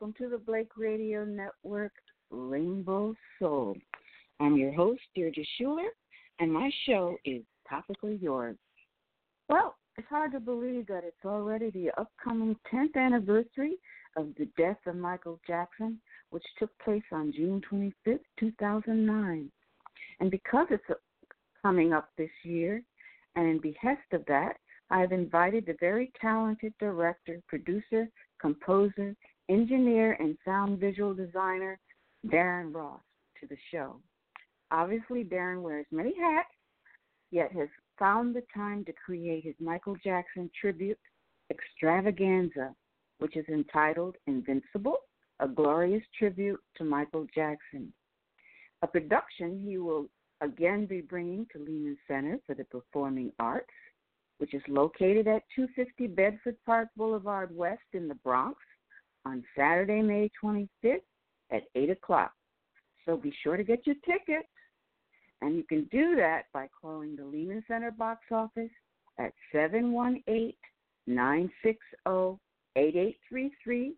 welcome to the Blake Radio Network Rainbow Soul. I'm your host, Deardra Shuler, and my show is Topically Yours. Well, it's hard to believe that it's already the upcoming 10th anniversary of the death of Michael Jackson, which took place on June 25th, 2009. And because it's coming up this year, and in behest of that, I've invited the very talented director, producer, composer, engineer and sound visual designer Darrin Ross to the show. Obviously, Darrin wears many hats, yet has found the time to create his Michael Jackson tribute extravaganza, which is entitled Invincible, a glorious tribute to Michael Jackson. A production he will again be bringing to Lehman Center for the Performing Arts. which is located at 250 Bedford Park Boulevard West in the Bronx on Saturday, May 25th at 8 o'clock. So be sure to get your tickets. And you can do that by calling the Lehman Center box office at 718 960 8833,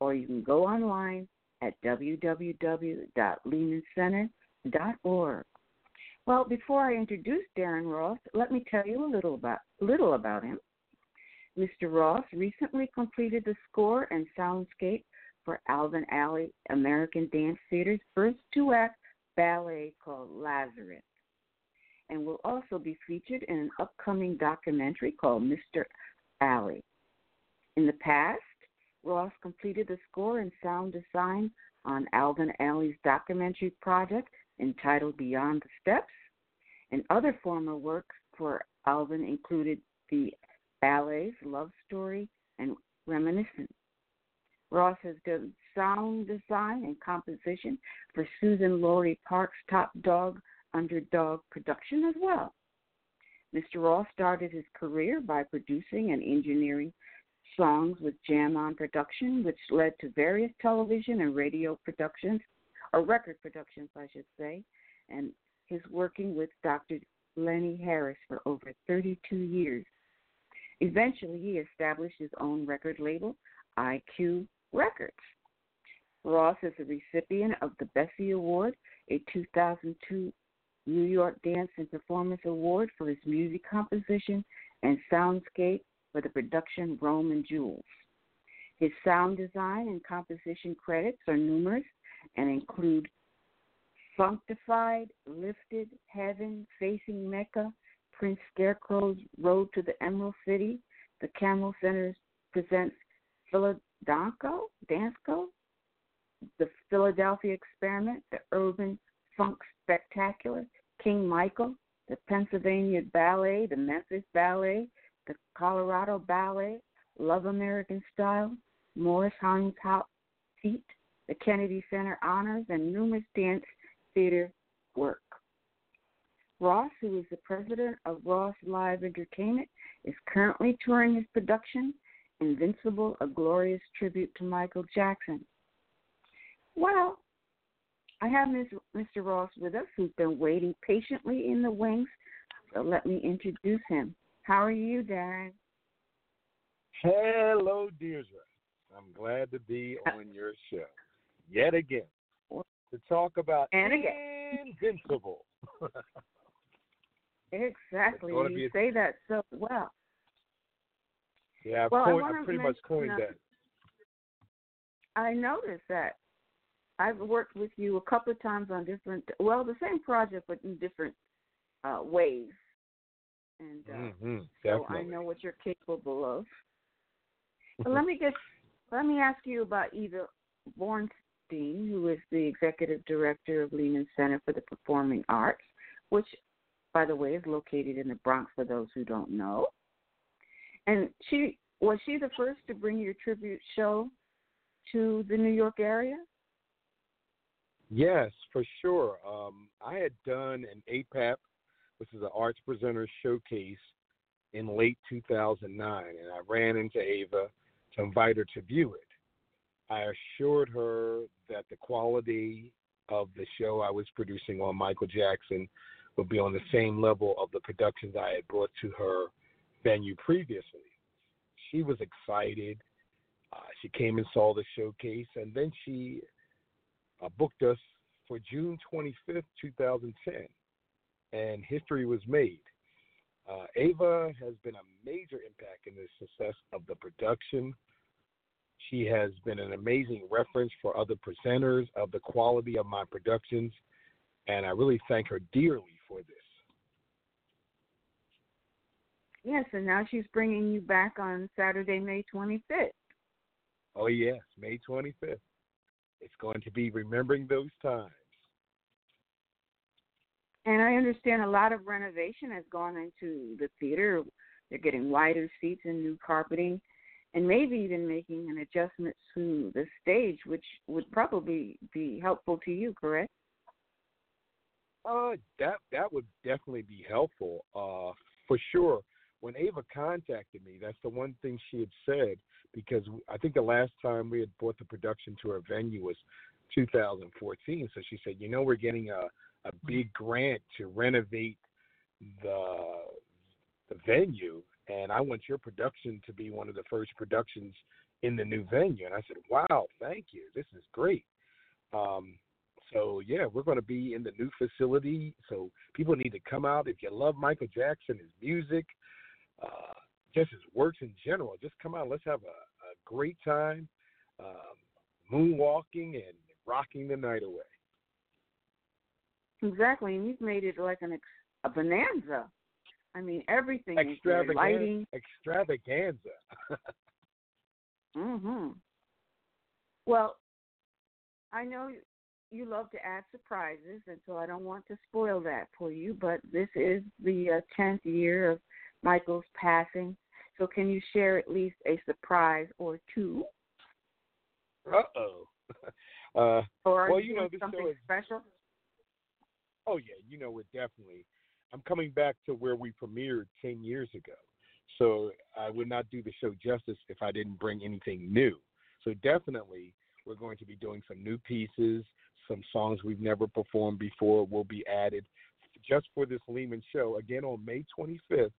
or you can go online at www.lehmancenter.org. Well, before I introduce Darrin Ross, let me tell you a little about little about him. Mr. Ross recently completed the score and soundscape for Alvin Ailey American Dance Theater's first two-act ballet called Lazarus, and will also be featured in an upcoming documentary called Mr. Ailey. In the past, Ross completed the score and sound design on Alvin Ailey's documentary project entitled Beyond the Steps, and other former works for Alvin included the ballets Love Story and Reminiscence. Ross has done sound design and composition for Suzan-Lori Parks' Top Dog Underdog production as well. Mr. Ross started his career by producing and engineering songs with Jam On Production, which led to various television and radio productions, or record productions, I should say, and his working with Dr. Rennie Harris for over 32 years. Eventually, he established his own record label, IQ Records. Ross is a recipient of the Bessie Award, a 2002 New York Dance and Performance Award for his music composition and soundscape for the production Rome and Jewels. His sound design and composition credits are numerous and include Funkdafied, Lifted, Heaven, Facing Mecca, Prince Scarecrow's Road to the Emerald City, the Kimmel Center presents Philadanco, Dansko, the Philadelphia Experiment, the Urban Funk Spectacular, King Michael, the Pennsylvania Ballet, the Memphis Ballet, the Colorado Ballet, Love American Style, Maurice Hines Feet, the Kennedy Center Honors, and numerous dance theater work. Ross, who is the president of Ross Live Entertainment, is currently touring his production, Invincible, a glorious tribute to Michael Jackson. Well, I have Mr. Ross with us, who's been waiting patiently in the wings. So let me introduce him. How are you, Darrin? Hello, Deardra. I'm glad to be uh, on your show yet again to talk about and again. Invincible. exactly. You say that so well. Yeah, I've well, coined, I, I pretty much coined that. I noticed that. I've worked with you a couple of times on different, well, the same project, but in different uh, ways and uh, mm-hmm, so I know what you're capable of. But let me get let me ask you about Eva Bornstein, who is the executive director of Lehman Center for the Performing Arts, which, by the way, is located in the Bronx. For those who don't know, and she was she the first to bring your tribute show to the New York area. Yes, for sure. Um, I had done an APAP which is an Arts Presenter Showcase in late 2009, and I ran into Ava to invite her to view it. I assured her that the quality of the show I was producing on Michael Jackson would be on the same level of the productions I had brought to her venue previously. She was excited. Uh, she came and saw the showcase, and then she uh, booked us for June 25th, 2010 and history was made. Uh, Ava has been a major impact in the success of the production. She has been an amazing reference for other presenters of the quality of my productions, and I really thank her dearly for this. Yes, and now she's bringing you back on Saturday, May 25th. Oh, yes, May 25th. It's going to be remembering those times. And I understand a lot of renovation has gone into the theater. They're getting wider seats and new carpeting, and maybe even making an adjustment to the stage, which would probably be helpful to you, correct? Uh, that that would definitely be helpful. Uh, for sure. when Ava contacted me, that's the one thing she had said because I think the last time we had brought the production to our venue was 2014. So she said, you know, we're getting a a big grant to renovate the the venue, and I want your production to be one of the first productions in the new venue. And I said, wow, thank you. This is great. Um, so yeah, we're going to be in the new facility. So people need to come out if you love Michael Jackson, his music, uh, just his works in general. Just come out. Let's have a, a great time, um, moonwalking and rocking the night away. Exactly, and you've made it like an ex- a bonanza. I mean, everything is Extravaganza. lighting. Extravaganza. Mhm. Well, I know you love to add surprises, and so I don't want to spoil that for you. But this is the uh, tenth year of Michael's passing, so can you share at least a surprise or two? Uh-oh. Uh Or are Well, you know, this something is- special? Oh yeah, you know we're definitely. I'm coming back to where we premiered ten years ago, so I would not do the show justice if I didn't bring anything new. So definitely, we're going to be doing some new pieces, some songs we've never performed before will be added just for this Lehman show again on May 25th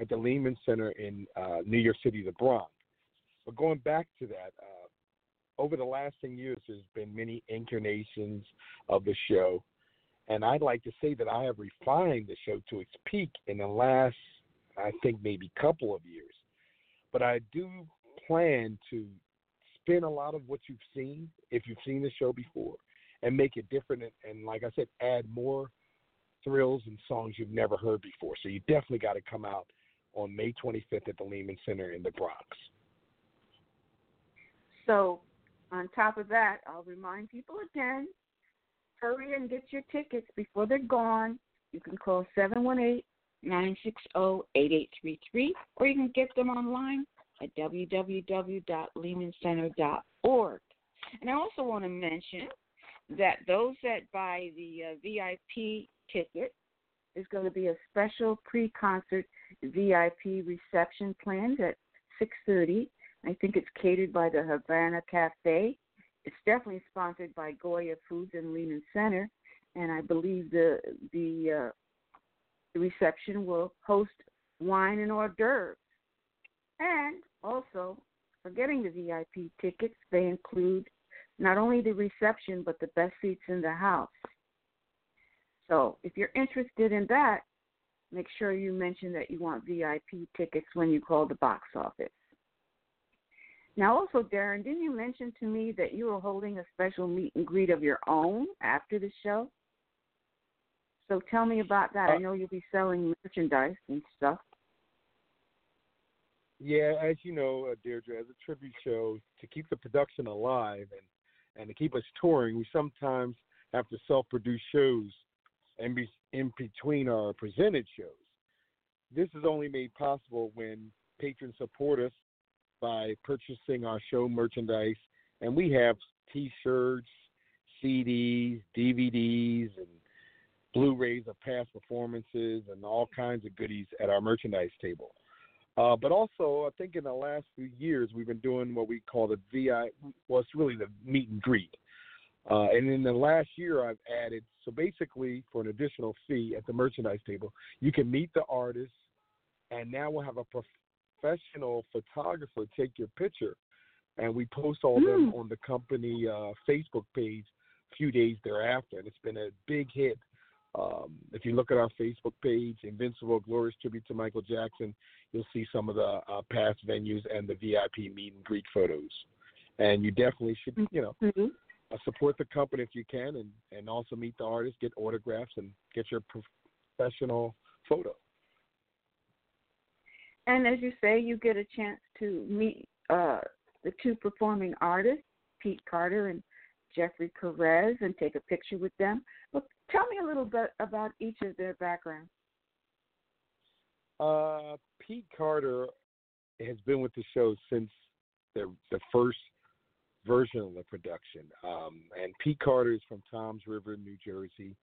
at the Lehman Center in uh, New York City, the Bronx. But going back to that, uh, over the last 10 years, there's been many incarnations of the show. And I'd like to say that I have refined the show to its peak in the last, I think, maybe couple of years. But I do plan to spin a lot of what you've seen, if you've seen the show before, and make it different. And, and like I said, add more thrills and songs you've never heard before. So you definitely got to come out on May 25th at the Lehman Center in the Bronx. So, on top of that, I'll remind people again hurry and get your tickets before they're gone. You can call 718 960 8833, or you can get them online at www.lehmancenter.org. And I also want to mention that those that buy the uh, VIP ticket, is going to be a special pre-concert VIP reception planned at 6:30 I think it's catered by the Havana Cafe. It's definitely sponsored by Goya Foods and Lehman Center, and I believe the the, uh, the reception will host wine and hors d'oeuvres. And also, for getting the VIP tickets, they include not only the reception but the best seats in the house. So, if you're interested in that, make sure you mention that you want VIP tickets when you call the box office. Now, also, Darrin, didn't you mention to me that you were holding a special meet and greet of your own after the show? So tell me about that. I Uh, know you'll be selling merchandise and stuff. Yeah, as you know, uh, Deardra, as a tribute show, to keep the production alive and and to keep us touring, we sometimes have to self-produce shows and be in between our presented shows. This is only made possible when patrons support us by purchasing our show merchandise, and we have T-shirts, CDs, DVDs, and Blu-rays of past performances, and all kinds of goodies at our merchandise table. Uh, but also, I think in the last few years, we've been doing what we call the VI. Well, it's really the meet and greet. Uh, and in the last year, I've added so basically for an additional fee at the merchandise table, you can meet the artist, and now we'll have a professional photographer take your picture, and we post all of them on the company uh, Facebook page a few days thereafter, and it's been a big hit. Um, if you look at our Facebook page, Invincible Glorious Tribute to Michael Jackson, you'll see some of the uh, past venues and the VIP meet and greet photos. And you definitely should, you know, Mm-hmm. uh, support the company if you can, and and also meet the artist, get autographs, and get your professional photo. And as you say, you get a chance to meet uh, the two performing artists, Pete Carter and Jeffrey Perez, and take a picture with them. But tell me a little bit about each of their backgrounds. Uh, Pete Carter has been with the show since the the first version of the production. Um, and Pete Carter is from Toms River, New Jersey.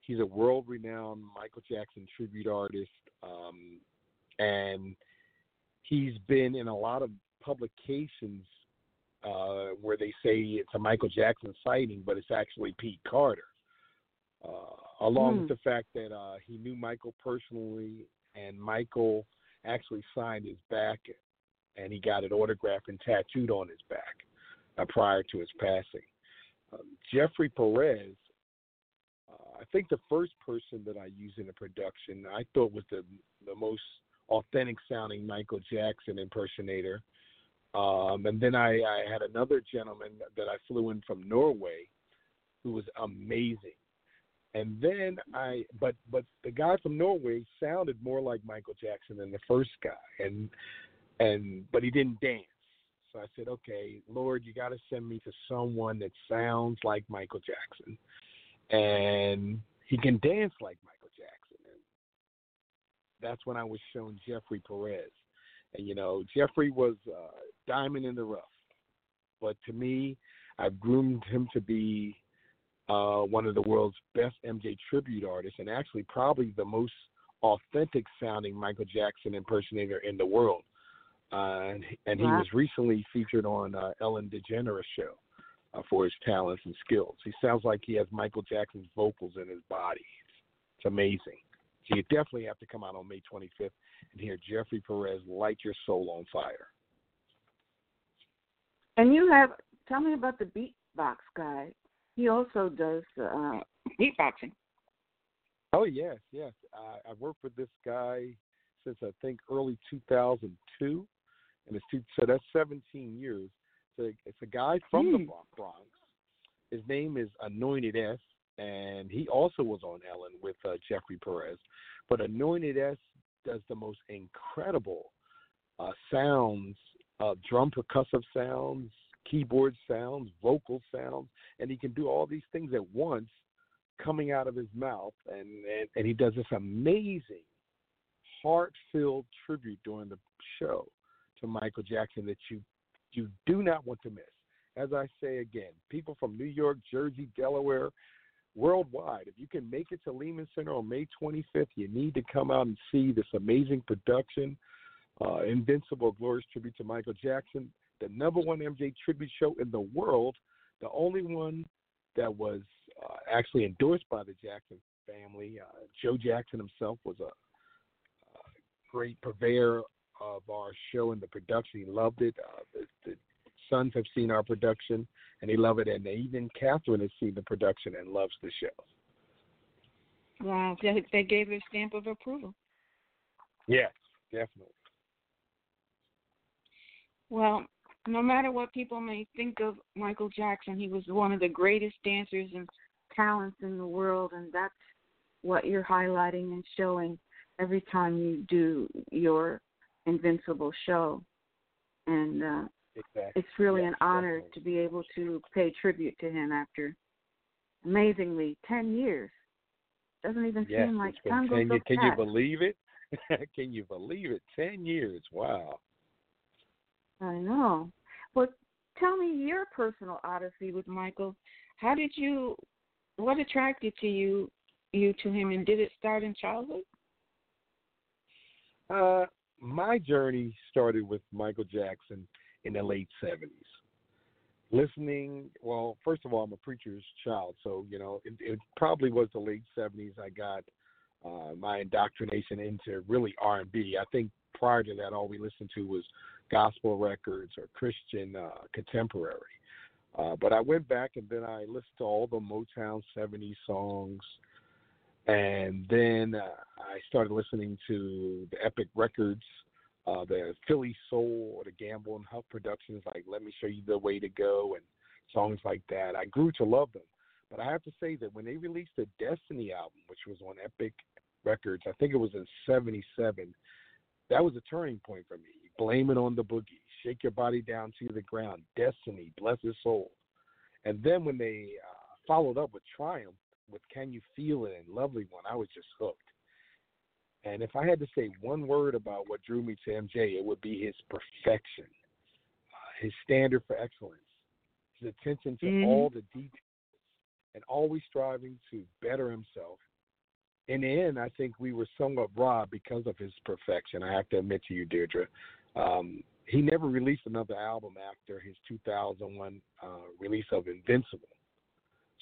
He's a world-renowned Michael Jackson tribute artist. Um, and he's been in a lot of publications uh, where they say it's a Michael Jackson sighting, but it's actually Pete Carter. Uh, along Hmm. with the fact that uh, he knew Michael personally, and Michael actually signed his back, and he got it autographed and tattooed on his back uh, prior to his passing. Um, Jeffrey Perez, uh, I think the first person that I used in the production, I thought was the the most authentic sounding Michael Jackson impersonator. Um, and then I, I had another gentleman that I flew in from Norway, who was amazing. And then I, but but the guy from Norway sounded more like Michael Jackson than the first guy, and and but he didn't dance. So I said, okay, Lord, you got to send me to someone that sounds like Michael Jackson, and he can dance like Michael Jackson. And that's when I was shown Jeffrey Perez, and you know, Jeffrey was uh, diamond in the rough, but to me, I've groomed him to be uh, one of the world's best MJ tribute artists, and actually probably the most authentic sounding Michael Jackson impersonator in the world. Uh, and, and he was recently featured on uh, Ellen DeGeneres show uh, for his talents and skills. He sounds like he has Michael Jackson's vocals in his body. It's amazing. So you definitely have to come out on May 25th and hear Jeffrey Perez light your soul on fire. And you have tell me about the beatbox guy. He also does uh, beatboxing. Oh yes, yes. I, I've worked with this guy since I think early 2002, and it's two, so that's 17 years. So it's a guy from the Hmm. Bron- Bronx. His name is Anointed S, and he also was on Ellen with uh, Jeffrey Perez. But Anointed S does the most incredible uh, sounds, uh, drum percussive sounds, keyboard sounds, vocal sounds, and he can do all these things at once coming out of his mouth and, and, and he does this amazing heart-filled tribute during the show to Michael Jackson that you you do not want to miss. As I say again, people from New York, Jersey, Delaware, worldwide, if you can make it to Lehman Center on May 25th, you need to come out and see this amazing production, uh, Invincible Glorious Tribute to Michael Jackson, the number one MJ tribute show in the world, the only one that was uh, actually endorsed by the Jackson family. Uh, Joe Jackson himself was a, a great purveyor of our show and the production. He loved it. Uh, the, the sons have seen our production and they love it, and even Catherine has seen the production and loves the show. Wow, they, they gave a stamp of approval. Yes, definitely. Well, no matter what people may think of Michael Jackson, he was one of the greatest dancers and talents in the world, and that's what you're highlighting and showing every time you do your Invincible show. And uh, Exactly. it's really Yes, an honor definitely. to be able to pay tribute to him after amazingly 10 years. Doesn't even Yes, seem like time goes 10 so years. Can you believe it? can you believe it? 10 years. Wow. I know. Well, tell me your personal odyssey with Michael. How did you? What attracted to you you to him, and did it start in childhood? Uh, my journey started with Michael Jackson in the late 70s. Listening, well, first of all, I'm a preacher's child, so you know it, it probably was the late 70s. I got uh, my indoctrination into really R&B. I think prior to that, all we listened to was gospel records or Christian uh, contemporary. Uh, but I went back and then I listened to all the Motown 70s songs. And then uh, I started listening to the Epic Records, uh, the Philly Soul or the Gamble and Huff productions, like Let Me Show You the Way to Go and songs like that. I grew to love them. But I have to say that when they released the Destiny album, which was on Epic Records, I think it was in 77, that was a turning point for me. Blame it on the boogie, shake your body down to the ground, Destiny, bless his soul. And then when they uh, followed up with Triumph, with Can You Feel It and Lovely One, I was just hooked. And if I had to say one word about what drew me to MJ, it would be his perfection, uh, his standard for excellence, his attention to Mhm. all the details, and always striving to better himself in the end, I think we were somewhat robbed because of his perfection. I have to admit to you, Deardra. Um, he never released another album after his 2001 uh, release of Invincible.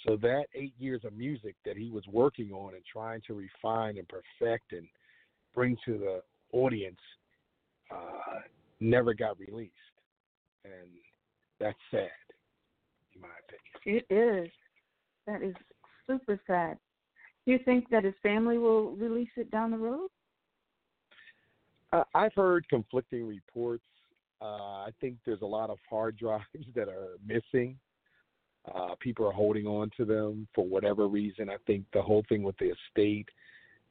So that eight years of music that he was working on and trying to refine and perfect and bring to the audience uh, never got released, and that's sad, in my opinion. It is. That is super sad. Do you think that his family will release it down the road? I've heard conflicting reports. Uh, I think there's a lot of hard drives that are missing. Uh, people are holding on to them for whatever reason. I think the whole thing with the estate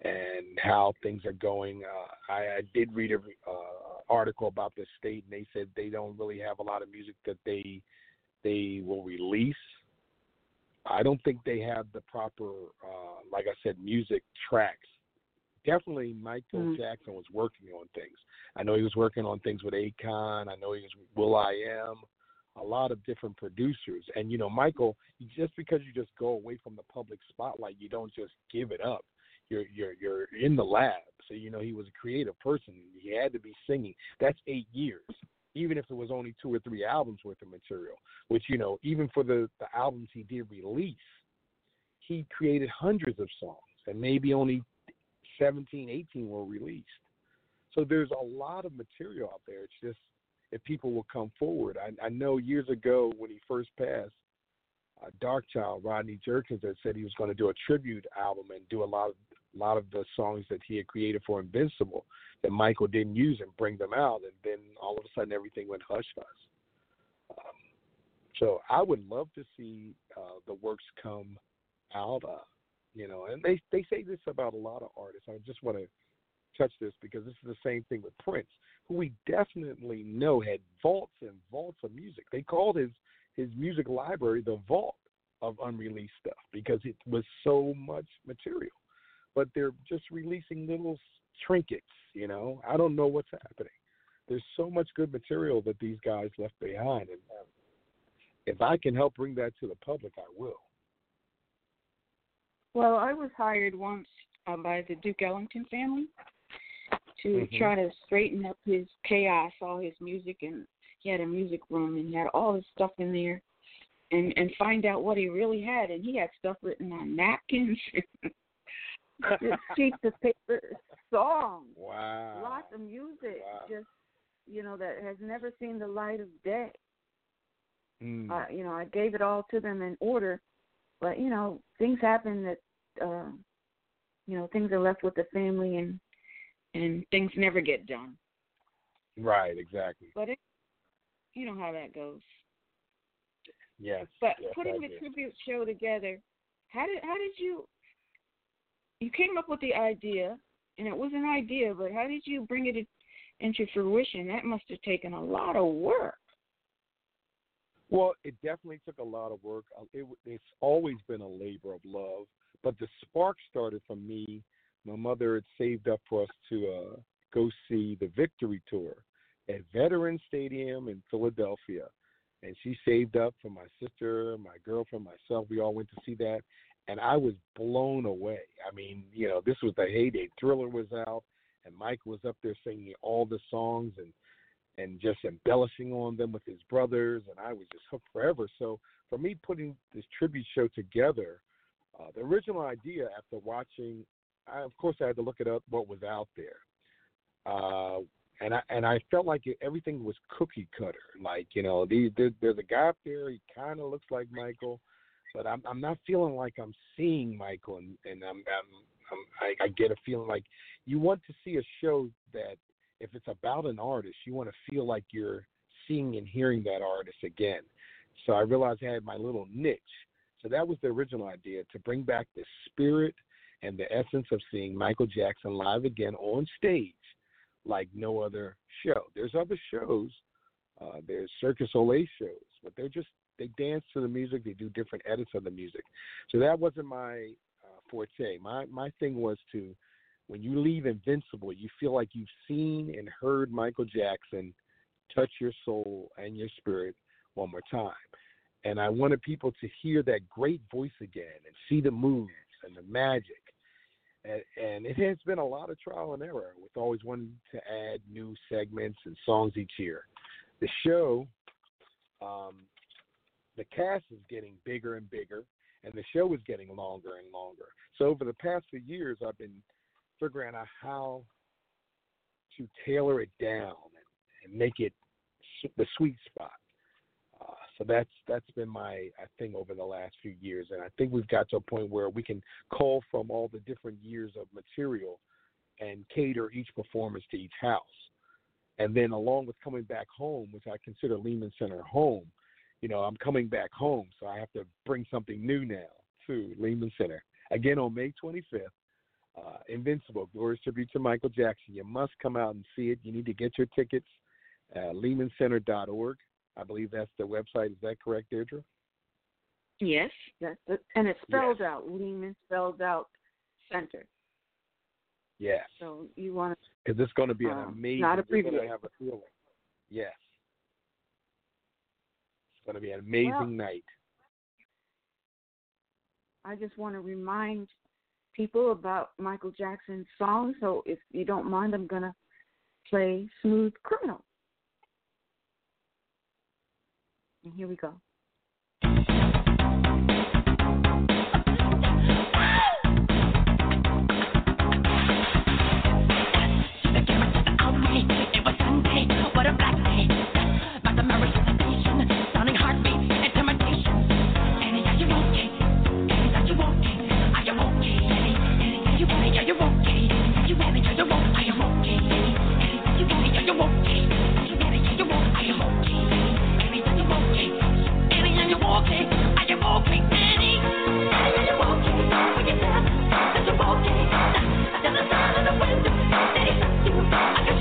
and how things are going. Uh, I, I did read a uh, article about the estate, and they said they don't really have a lot of music that they they will release. I don't think they have the proper, uh, like I said, music tracks. Definitely, Michael mm. Jackson was working on things. I know he was working on things with Akon. I know he was with Am, a lot of different producers. And you know, Michael, just because you just go away from the public spotlight, you don't just give it up. You're you're you're in the lab. So you know, he was a creative person. He had to be singing. That's eight years even if it was only two or three albums worth of material, which, you know, even for the, the albums he did release, he created hundreds of songs and maybe only 17, 18 were released. So there's a lot of material out there. It's just if people will come forward. I, I know years ago when he first passed, uh, Darkchild, Rodney Jerkins, had said he was going to do a tribute album and do a lot of a lot of the songs that he had created for Invincible that Michael didn't use and bring them out, and then all of a sudden everything went hush hush. Um, so I would love to see uh, the works come out. Uh, you know, and they they say this about a lot of artists. I just want to touch this because this is the same thing with Prince, who we definitely know had vaults and vaults of music. They called his his music library the vault of unreleased stuff because it was so much material but they're just releasing little trinkets. You know, I don't know what's happening. There's so much good material that these guys left behind, and if I can help bring that to the public, I will. Well, I was hired once uh, by the Duke Ellington family to mm-hmm. try to straighten up his chaos, all his music, and he had a music room and he had all his stuff in there, and and find out what he really had. And he had stuff written on napkins just sheets of paper, songs, wow, lots of music, wow. just you know that has never seen the light of day. Mm. Uh, you know, I gave it all to them in order, but you know, things happen that uh, you know things are left with the family, and and things never get done. Right, exactly. But it, you know how that goes. Yes. But yes, putting the tribute show together, how did how did you you came up with the idea, and it was an idea, but how did you bring it into fruition? That must have taken a lot of work. Well, it definitely took a lot of work. Uh, it, it's always been a labor of love, but the spark started from me. My mother had saved up for us to uh, go see the Victory Tour at Veterans Stadium in Philadelphia. And she saved up for my sister, my girlfriend, myself. We all went to see that and I was blown away. I mean, you know, this was the heyday. Thriller was out, and Mike was up there singing all the songs and and just embellishing on them with his brothers, and I was just hooked forever. So for me, putting this tribute show together, uh, the original idea after watching, I, of course, I had to look it up what was out there, uh, and I and I felt like it, everything was cookie cutter. Like you know, the, there, there's a guy up there, he kind of looks like Michael but I'm I'm not feeling like I'm seeing Michael, and and I'm, I'm, I'm I, I get a feeling like you want to see a show that if it's about an artist, you want to feel like you're seeing and hearing that artist again. So I realized I had my little niche. So that was the original idea to bring back the spirit and the essence of seeing Michael Jackson live again on stage like no other show. There's other shows, uh, there's Circus Olay shows, but they're just they dance to the music. They do different edits of the music. So that wasn't my uh, forte. My my thing was to when you leave Invincible, you feel like you've seen and heard Michael Jackson touch your soul and your spirit one more time. And I wanted people to hear that great voice again and see the moves and the magic. and, and it has been a lot of trial and error with always wanting to add new segments and songs each year. The show, um, the cast is getting bigger and bigger, and the show is getting longer and longer. So over the past few years, I've been figuring out how to tailor it down and, and make it the sweet spot. Uh, so that's that's been my I over the last few years, and I think we've got to a point where we can call from all the different years of material and cater each performance to each house. And then along with coming back home, which I consider Lehman Center home, you know, I'm coming back home, so I have to bring something new now to Lehman Center. Again on May 25th, uh, Invincible, Glorious Tribute to Michael Jackson. You must come out and see it. You need to get your tickets at lehmancenter.org. I believe that's the website. Is that correct, Deardra? Yes, that's it. and it spells yes. out Lehman spelled out center. Yes. So you want to because it's going to be an um, amazing. Not abbreviated. I have a feeling. Yes. It's going to be an amazing well, night. I just want to remind people about Michael Jackson's song. So if you don't mind, I'm going to play Smooth Criminal. And here we go. you all day. I tell the sun and the wind, you.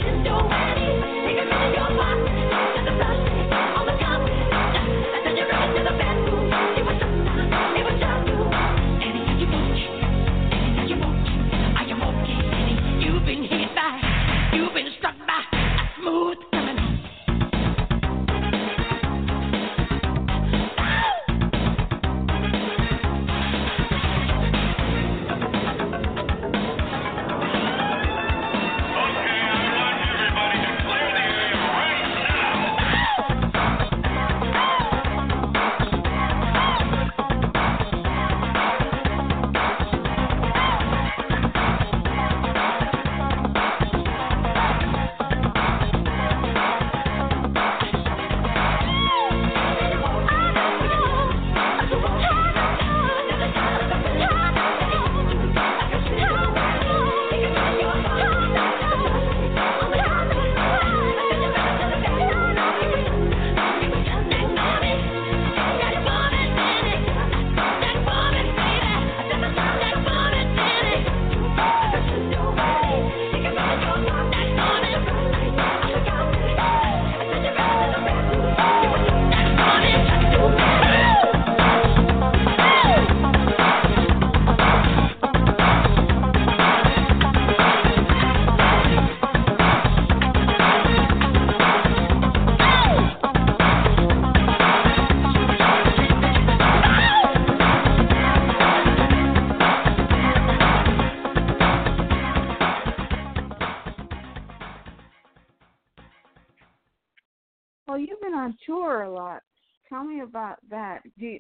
About that. Do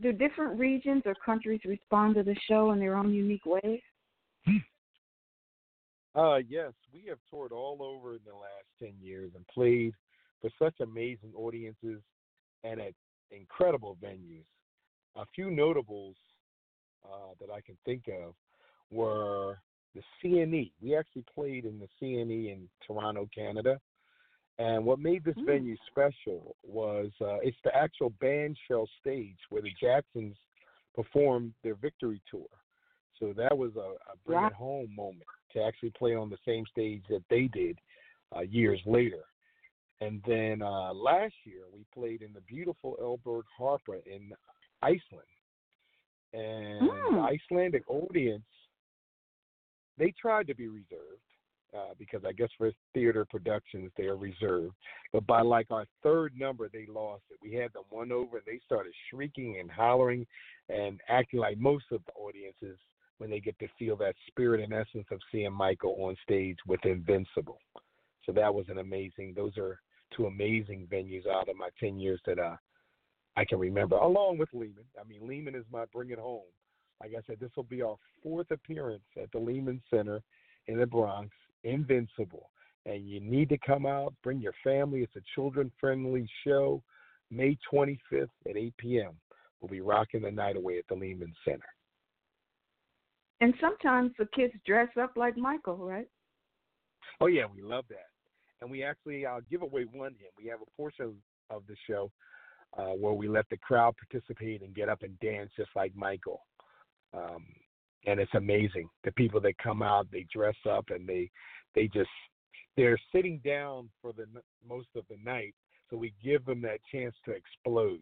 do different regions or countries respond to the show in their own unique ways? Uh, yes, we have toured all over in the last ten years and played for such amazing audiences and at incredible venues. A few notables uh, that I can think of were the CNE. We actually played in the CNE in Toronto, Canada. And what made this mm. venue special was uh, it's the actual band shell stage where the Jacksons performed their victory tour. So that was a, a bring yeah. it home moment to actually play on the same stage that they did uh, years later. And then uh, last year we played in the beautiful Eldborg Harpa in Iceland. And mm. the Icelandic audience, they tried to be reserved uh, because I guess for theater productions they are reserved. But by like our third number, they lost it. We had them won over, and they started shrieking and hollering and acting like most of the audiences when they get to feel that spirit and essence of seeing Michael on stage with Invincible. So that was an amazing. Those are two amazing venues out of my ten years that uh, I can remember, along with Lehman. I mean, Lehman is my bring it home. Like I said, this will be our fourth appearance at the Lehman Center in the Bronx, Invincible. And you need to come out, bring your family. It's a children friendly show. May 25th at 8 p.m. We'll be rocking the night away at the Lehman Center. And sometimes the kids dress up like Michael, right? Oh, yeah, we love that. And we actually uh, give away one hymn. We have a portion of the show uh, where we let the crowd participate and get up and dance just like Michael. Um, and it's amazing. The people that come out, they dress up and they they just they're sitting down for the most of the night, so we give them that chance to explode,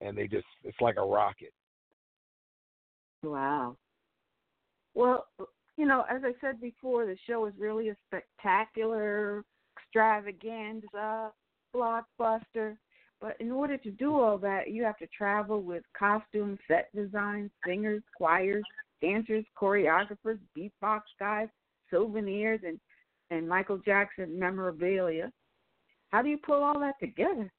and they just it's like a rocket. Wow. Well, you know, as I said before, the show is really a spectacular extravaganza, blockbuster. But in order to do all that, you have to travel with costumes, set designs, singers, choirs, dancers, choreographers, beatbox guys, souvenirs, and and Michael Jackson memorabilia. How do you pull all that together?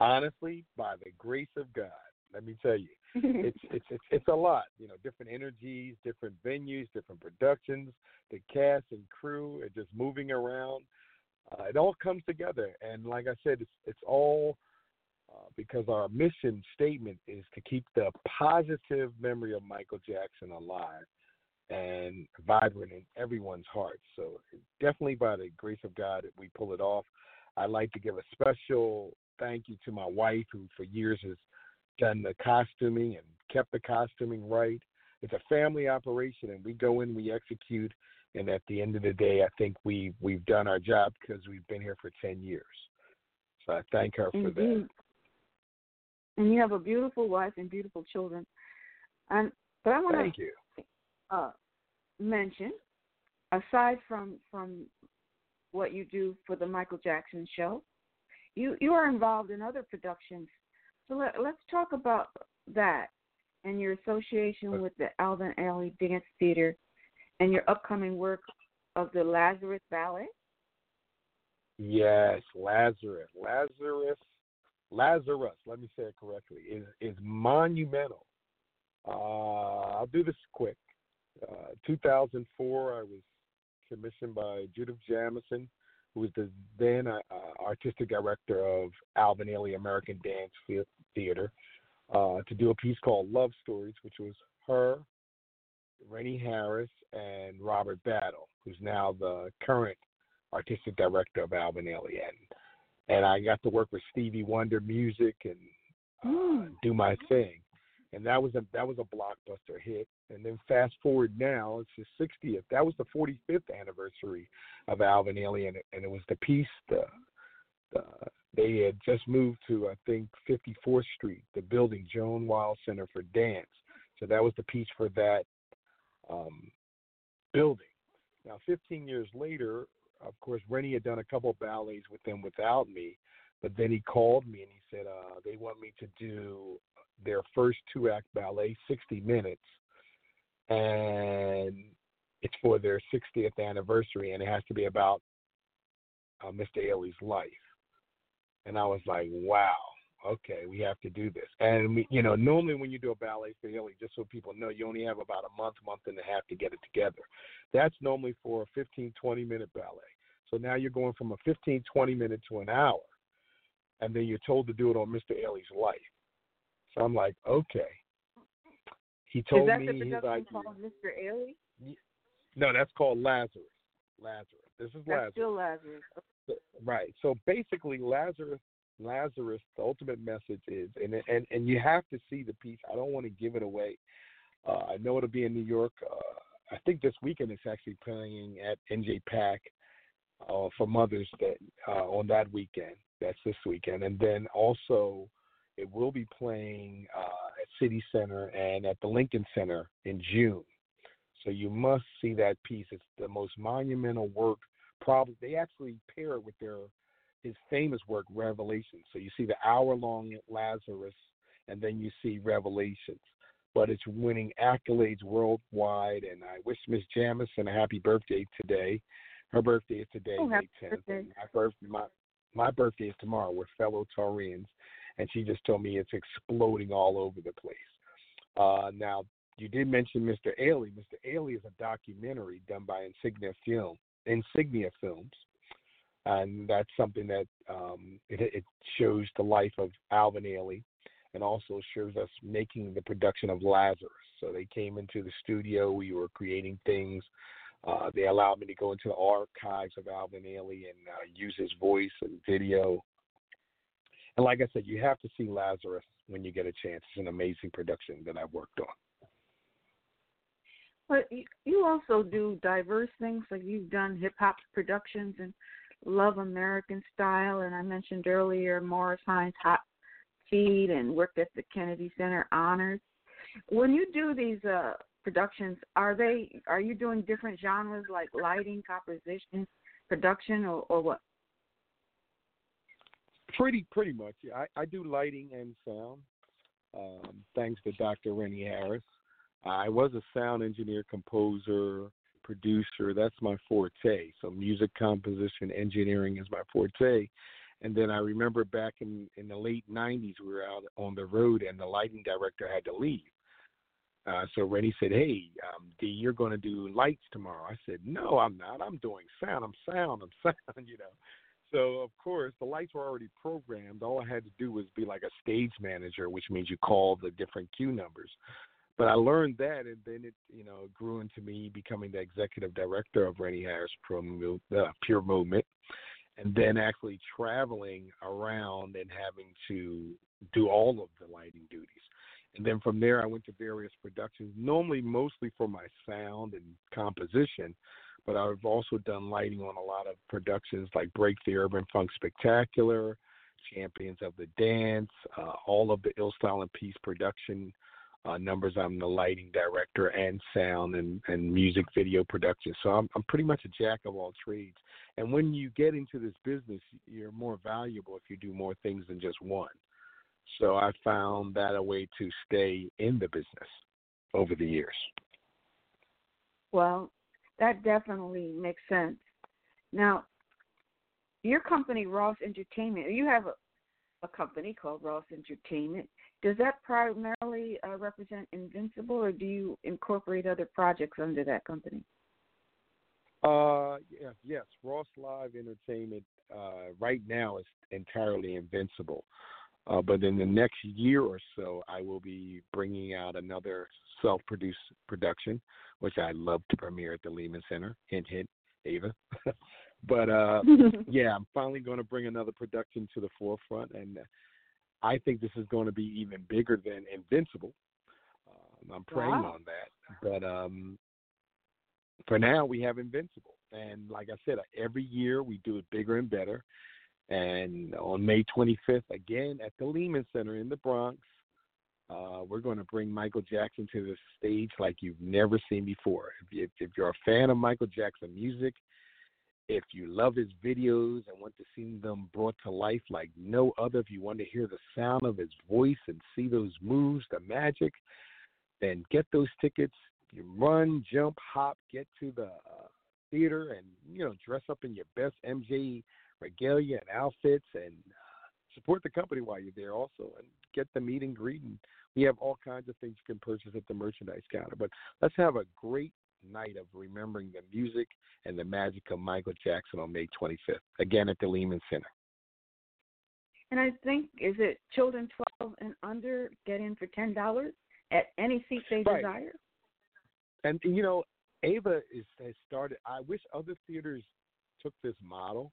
Honestly, by the grace of God, let me tell you, it's it's it's it's a lot. You know, different energies, different venues, different productions, the cast and crew, and just moving around. Uh, it all comes together, and like I said, it's it's all uh, because our mission statement is to keep the positive memory of Michael Jackson alive and vibrant in everyone's heart. So definitely by the grace of God, we pull it off. I'd like to give a special thank you to my wife, who for years has done the costuming and kept the costuming right. It's a family operation, and we go in, we execute, and at the end of the day, I think we we've done our job because we've been here for ten years. So I thank her for Indeed. that. And you have a beautiful wife and beautiful children. And but I want to Thank you. Uh, mention, aside from from what you do for the Michael Jackson show, you you are involved in other productions. So let, let's talk about that and your association with the Alvin Ailey Dance Theater and your upcoming work of the Lazarus Ballet. Yes, Lazarus, Lazarus, Lazarus. Let me say it correctly. Is is monumental. Uh, I'll do this quick. Uh, 2004, I was commissioned by Judith Jamison, who was the then uh, uh, artistic director of Alvin Ailey American Dance Theater, uh, to do a piece called Love Stories, which was her, Rennie Harris, and Robert Battle, who's now the current artistic director of Alvin Ailey. And, and I got to work with Stevie Wonder music and uh, do my thing. And that was a that was a blockbuster hit. And then fast forward now, it's the 60th. That was the 45th anniversary of Alvin it, and it was the piece. The, the they had just moved to I think 54th Street, the building Joan Weill Center for Dance. So that was the piece for that um, building. Now, 15 years later, of course, Rennie had done a couple ballets with them without me, but then he called me and he said uh, they want me to do their first two act ballet, 60 minutes, and it's for their 60th anniversary, and it has to be about uh, Mr. Ailey's life. And I was like, wow, okay, we have to do this. And we, you know, normally when you do a ballet for Ailey, just so people know, you only have about a month, month and a half to get it together. That's normally for a 15, 20 minute ballet. So now you're going from a 15, 20 minute to an hour, and then you're told to do it on Mr. Ailey's life. So I'm like, okay. He told Is that me the his production called Mr. Ailey? No, that's called Lazarus. Lazarus. This is That's Lazarus. still Lazarus. Right. So basically, Lazarus, Lazarus, the ultimate message is, and and and you have to see the piece. I don't want to give it away. Uh, I know it'll be in New York. Uh, I think this weekend it's actually playing at NJPAC uh, for Mother's Day uh, on that weekend. That's this weekend, and then also it will be playing uh, at City Center and at the Lincoln Center in June. So you must see that piece. It's the most monumental work. Probably they actually pair it with their his famous work Revelations. So you see the hour long Lazarus, and then you see Revelations. but it's winning accolades worldwide. And I wish Miss Jamison a happy birthday today. Her birthday is today, Oh, May 10th. birthday. My birthday, my my birthday is tomorrow. We're fellow Taurians, and she just told me it's exploding all over the place. Uh, now, you did mention Mr. Ailey. Mr. Ailey is a documentary done by Insignia Film, Insignia Films, and that's something that um, it, it shows the life of Alvin Ailey, and also shows us making the production of Lazarus. So they came into the studio. We were creating things. Uh, they allowed me to go into the archives of Alvin Ailey and uh, use his voice and video. And like I said, you have to see Lazarus when you get a chance. It's an amazing production that I've worked on. But you- also do diverse things, like you've done hip hop productions and Love American Style, and I mentioned earlier Maurice Hines Hot Feet, and worked at the Kennedy Center Honors. When you do these uh, productions, are they are you doing different genres like lighting, composition, production, or, or what? Pretty, pretty much. I, I do lighting and sound. Um, thanks to Dr. Rennie Harris. I was a sound engineer, composer, producer. That's my forte. So music composition, engineering is my forte. And then I remember back in in the late '90s, we were out on the road, and the lighting director had to leave. Uh, so Rennie said, "Hey, um, D, you're going to do lights tomorrow." I said, "No, I'm not. I'm doing sound. I'm sound. I'm sound." You know. So of course the lights were already programmed. All I had to do was be like a stage manager, which means you call the different cue numbers. But I learned that, and then it, you know, grew into me becoming the executive director of Rennie Harris Pro uh, Pure Movement, and then actually traveling around and having to do all of the lighting duties. And then from there, I went to various productions, normally mostly for my sound and composition, but I've also done lighting on a lot of productions like Break the Urban Funk Spectacular, Champions of the Dance, uh, all of the Ill Style and Peace production uh, numbers. I'm the lighting director and sound and, and music video production. So I'm, I'm pretty much a jack of all trades. And when you get into this business, you're more valuable if you do more things than just one. So I found that a way to stay in the business over the years. Well, that definitely makes sense. Now, your company, Ross Entertainment, you have a, a company called Ross Entertainment. Does that primarily uh, represent Invincible, or do you incorporate other projects under that company? Uh, yeah, yes, Ross Live Entertainment uh, right now is entirely invincible. Uh, but in the next year or so, I will be bringing out another self-produced production, which I love to premiere at the Lehman Center. Hint, hint, Ava. but uh, yeah, I'm finally going to bring another production to the forefront, and I think this is going to be even bigger than Invincible. Um, I'm praying Wow. on that, but um, for now we have Invincible, and like I said, every year we do it bigger and better. And on May 25th, again at the Lehman Center in the Bronx, uh, we're going to bring Michael Jackson to the stage like you've never seen before. If, you, if you're a fan of Michael Jackson music, if you love his videos and want to see them brought to life like no other, if you want to hear the sound of his voice and see those moves, the magic, then get those tickets. You run, jump, hop, get to the uh, theater, and you know dress up in your best MJ regalia and outfits, and uh, support the company while you're there also, and get the meet and greet. And we have all kinds of things you can purchase at the merchandise counter. But let's have a great night of remembering the music and the magic of Michael Jackson on May 25th, again at the Lehman Center. And I think is it children 12 and under get in for ten dollars at any seat they Right. desire. And you know, Ava is has started. I wish other theaters took this model.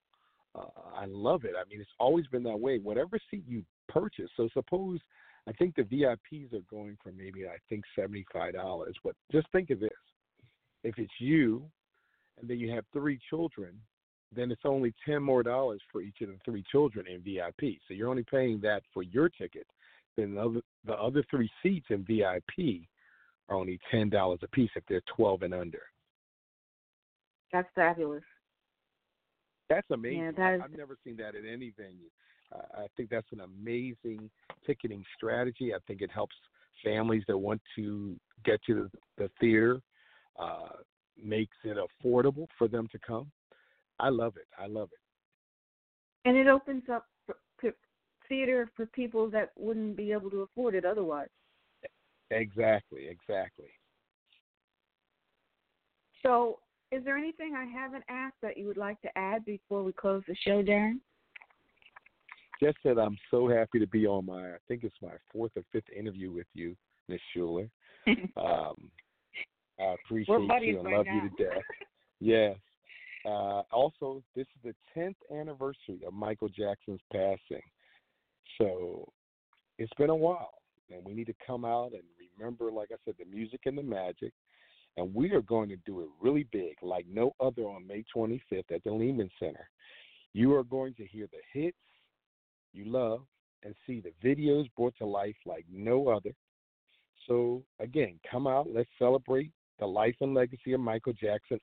Uh, I love it. I mean, it's always been that way. Whatever seat you purchase. So suppose I think the VIPs are going for maybe I think seventy five dollars. But just think of this: if it's you, and then you have three children, then it's only ten more dollars for each of the three children in VIP. So you're only paying that for your ticket. Then the other, the other three seats in VIP are only ten dollars a piece if they're twelve and under. That's fabulous. That's amazing. Yeah, that is- I've never seen that at any venue. I think that's an amazing ticketing strategy. I think it helps families that want to get to the, the theater, uh, makes it affordable for them to come. I love it. I love it. And it opens up theater for people that wouldn't be able to afford it otherwise. Exactly, exactly. So, is there anything I haven't asked that you would like to add before we close the show, Darrin? Just that I'm so happy to be on my, I think it's my fourth or fifth interview with you, Miss Shuler. um, I appreciate you and right love now. you to death. yes. Uh, also, this is the 10th anniversary of Michael Jackson's passing. So it's been a while, and we need to come out and remember, like I said, the music and the magic. And we are going to do it really big, like no other on May 25th at the Lehman Center. You are going to hear the hits you love and see the videos brought to life like no other. So, again, come out, let's celebrate the life and legacy of Michael Jackson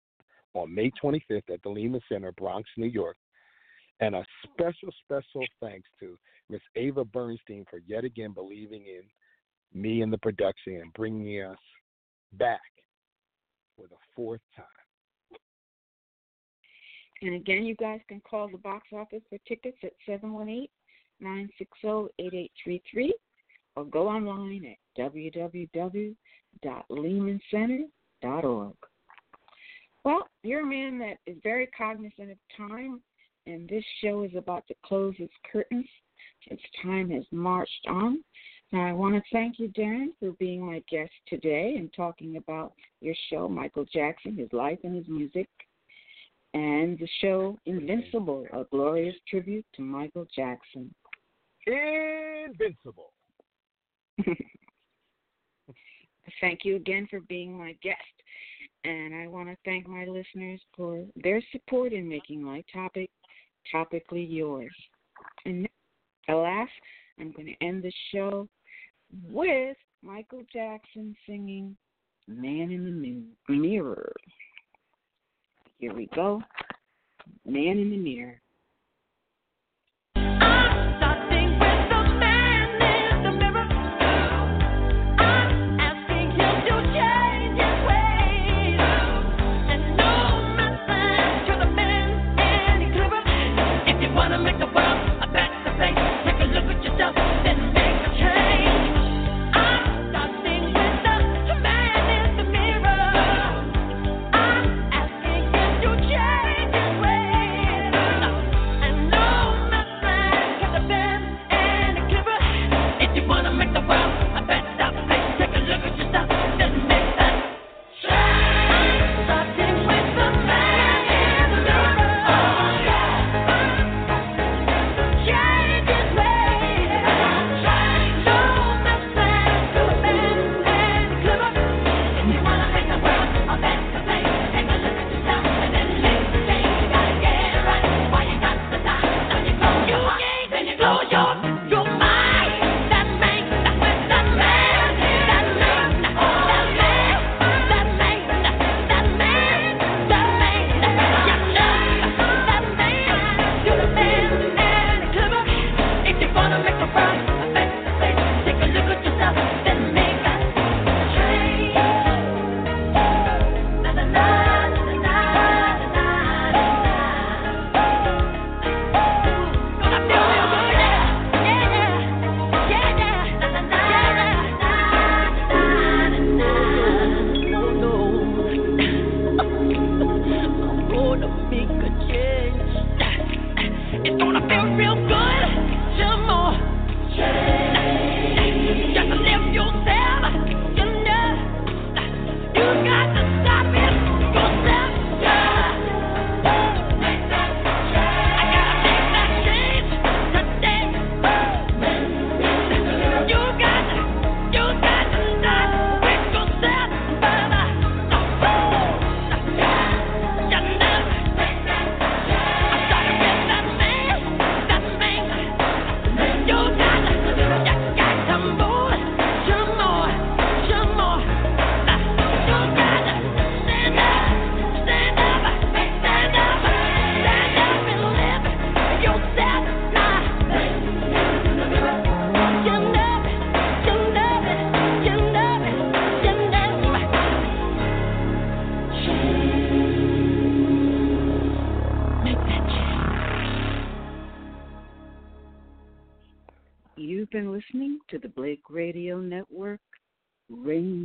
on May 25th at the Lehman Center, Bronx, New York. And a special, special thanks to Miss Ava Bernstein for yet again believing in me and the production and bringing us back for the fourth time. And again, you guys can call the box office for tickets at 718 960 8833 or go online at www.lehmancenter.org. Well, you're a man that is very cognizant of time, and this show is about to close its curtains. Its time has marched on. Now, I want to thank you, Darrin, for being my guest today and talking about your show, Michael Jackson, his life and his music, and the show Invincible, a glorious tribute to Michael Jackson. Invincible. thank you again for being my guest. And I want to thank my listeners for their support in making my topic topically yours. And alas, I'm going to end the show with Michael Jackson singing Man in the Mirror. Here we go Man in the Mirror.